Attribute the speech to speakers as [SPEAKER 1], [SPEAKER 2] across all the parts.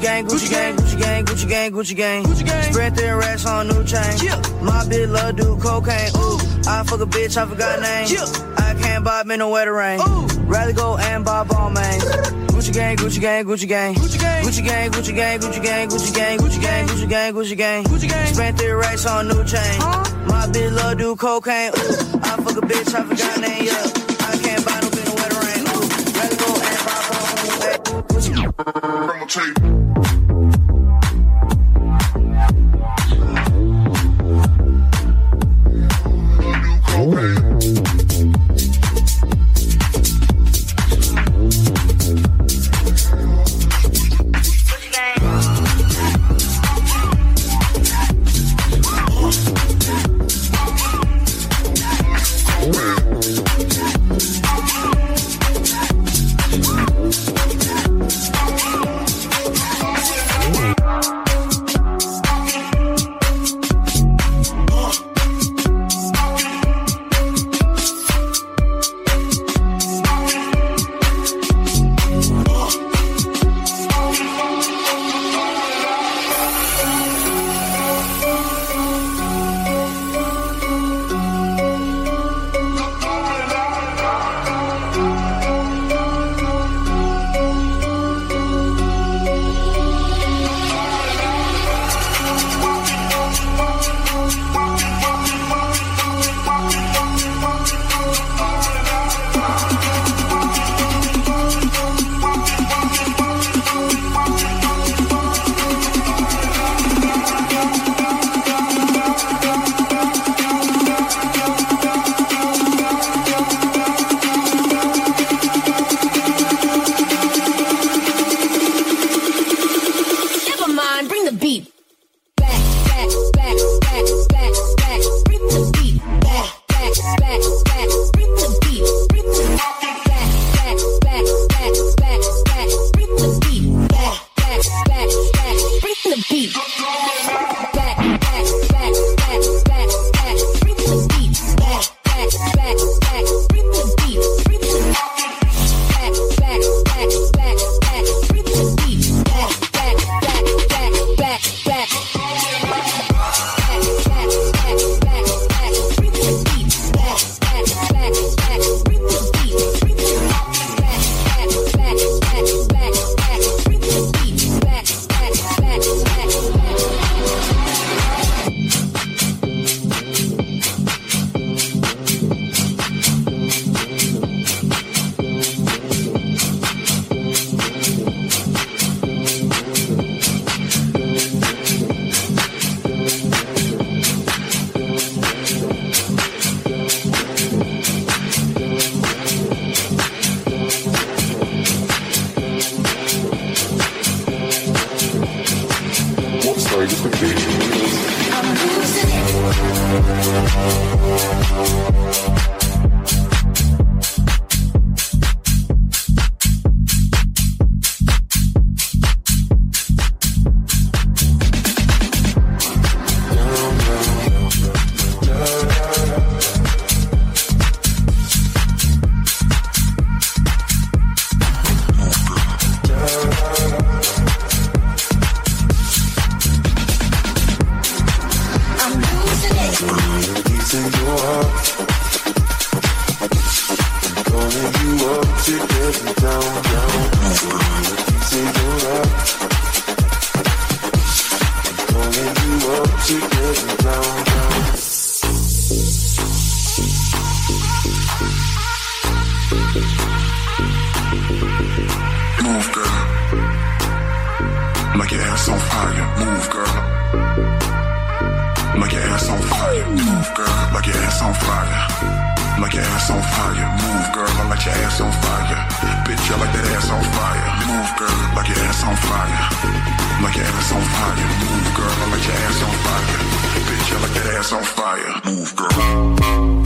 [SPEAKER 1] Gucci gang, Gucci gang, Gucci gang, Gucci gang, Gucci gang. Gucci gang. Spread their racks on new chain. Yeah. My bitch love do cocaine. Ooh, I fuck a bitch, I forgot name. Yeah. I can't buy me no wetter rain. Ooh. Rather go and buy Balmain. Gucci gang, Gucci gang, Gucci gang. Gucci gang, Gucci gang, Gucci gang, Gucci gang, Gucci gang, Gucci gang, Gucci gang, Gucci gang. Gucci gang. Spent their racks on new chain. My bitch love do cocaine. Ooh, I fuck a bitch, I forgot name. Yeah. criminal
[SPEAKER 2] tape.
[SPEAKER 3] Beat. Back, back, back, back, back, back, bring the beat. Back, back, back,
[SPEAKER 4] I'm
[SPEAKER 5] losing it.
[SPEAKER 6] me down.
[SPEAKER 4] Ass on fire. Move, girl.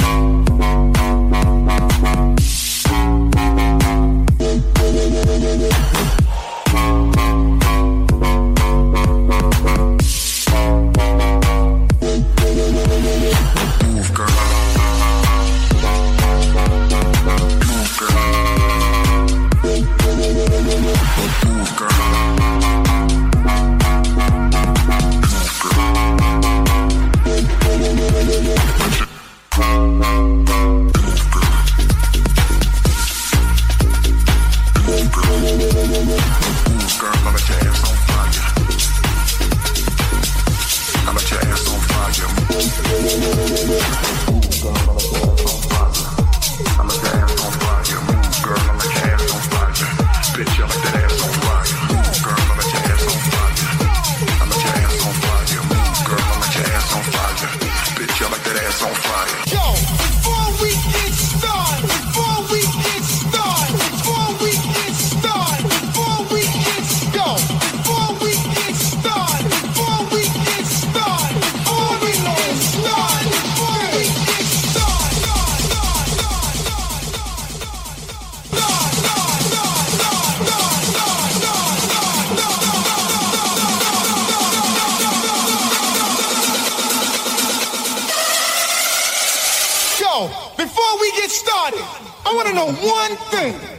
[SPEAKER 7] One thing.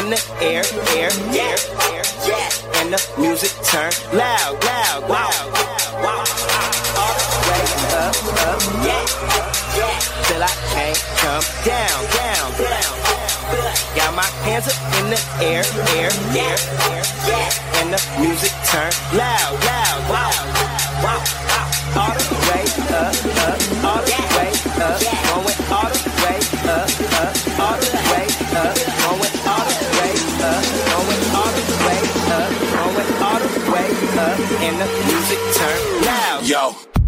[SPEAKER 2] in the air, air, air, air,
[SPEAKER 8] yeah.
[SPEAKER 2] And the music turn loud, loud, wow, wow, wow. All the way up, up, yeah, yeah. Till I can't come down, down, down. Got my hands up in the air, air, air, air, yeah. And the music turn loud, loud, wow, wow, wow. All the way up, up, all the way up, going and the music turn loud.
[SPEAKER 9] Yo.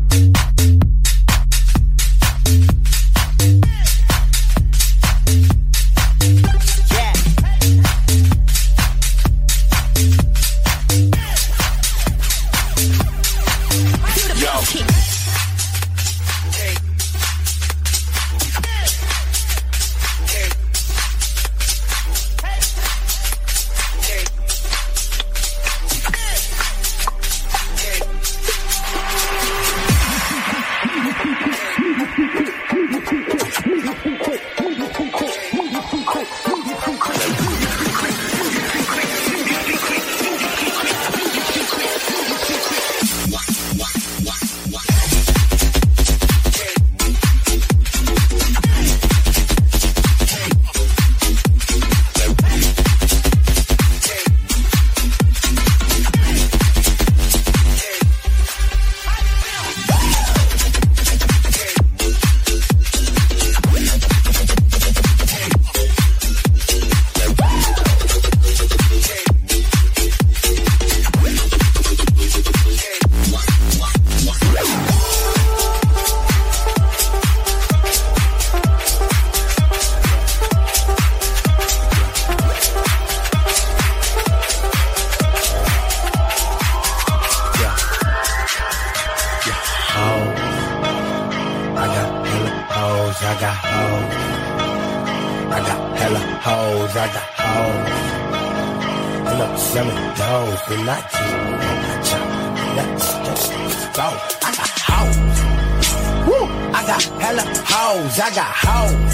[SPEAKER 10] hoes, I got hoes.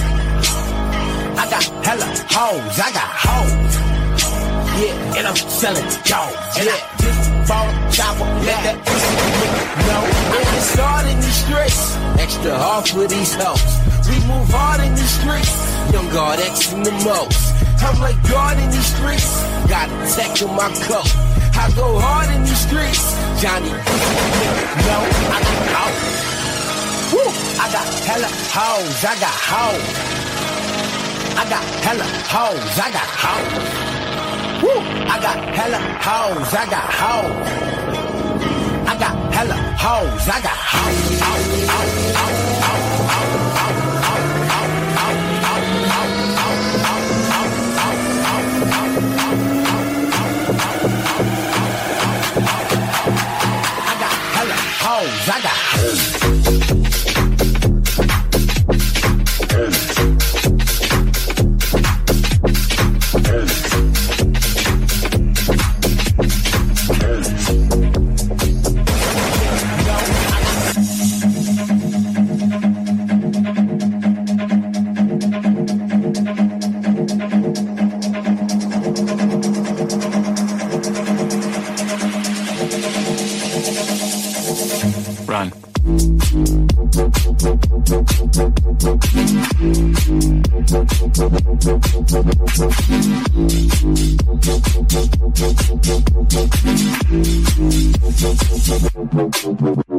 [SPEAKER 10] I got hella hoes, I got hoes. Yeah, and I'm selling dogs. Yeah. I just bought a chopper, let that pussy get no.
[SPEAKER 2] I just started in these streets, extra hard with these hoes. We move hard in these streets, young God X in the most. I'm like God in these streets, got a tech on my coat. I go hard in these streets, Johnny,
[SPEAKER 10] no, I got hoes. Woo! I got hella hoes, I got hoes. I got hella hoes, I got hoes. Woo! I got hella hoes, I got hoes. I got hella hoes, I got hoes, hoes, hoes, hoes. Run. Run.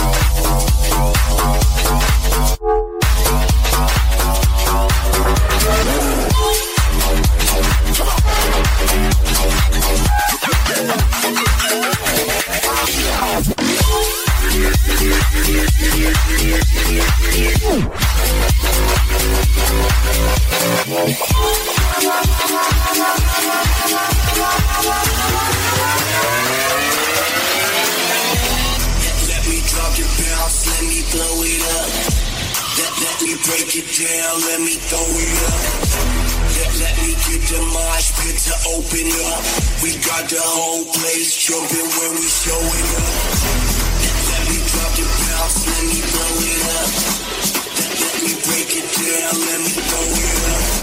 [SPEAKER 10] Bye.
[SPEAKER 9] mosh pit to open up. We got the whole place jumping when we show it up. Let me drop the bounce, let me blow it up. Let me break it down, let me throw it up.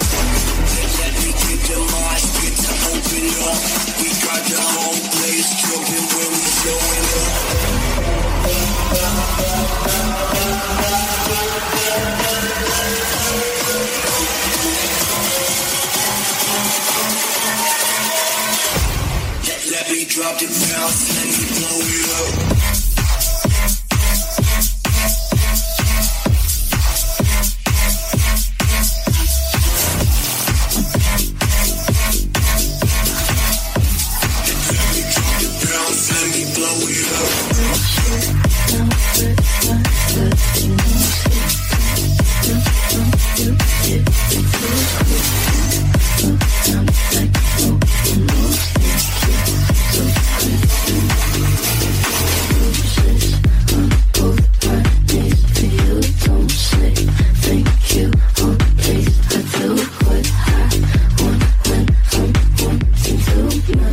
[SPEAKER 9] Let me get the mosh pit to open up. We got the whole place jumping when we show it up. drop your mouth and you blow it up.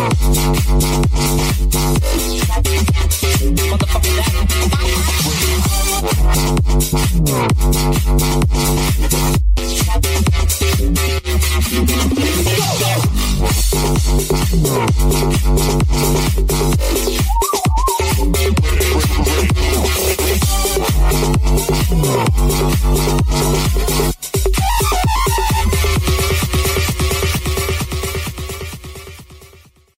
[SPEAKER 9] Motherfucker, that.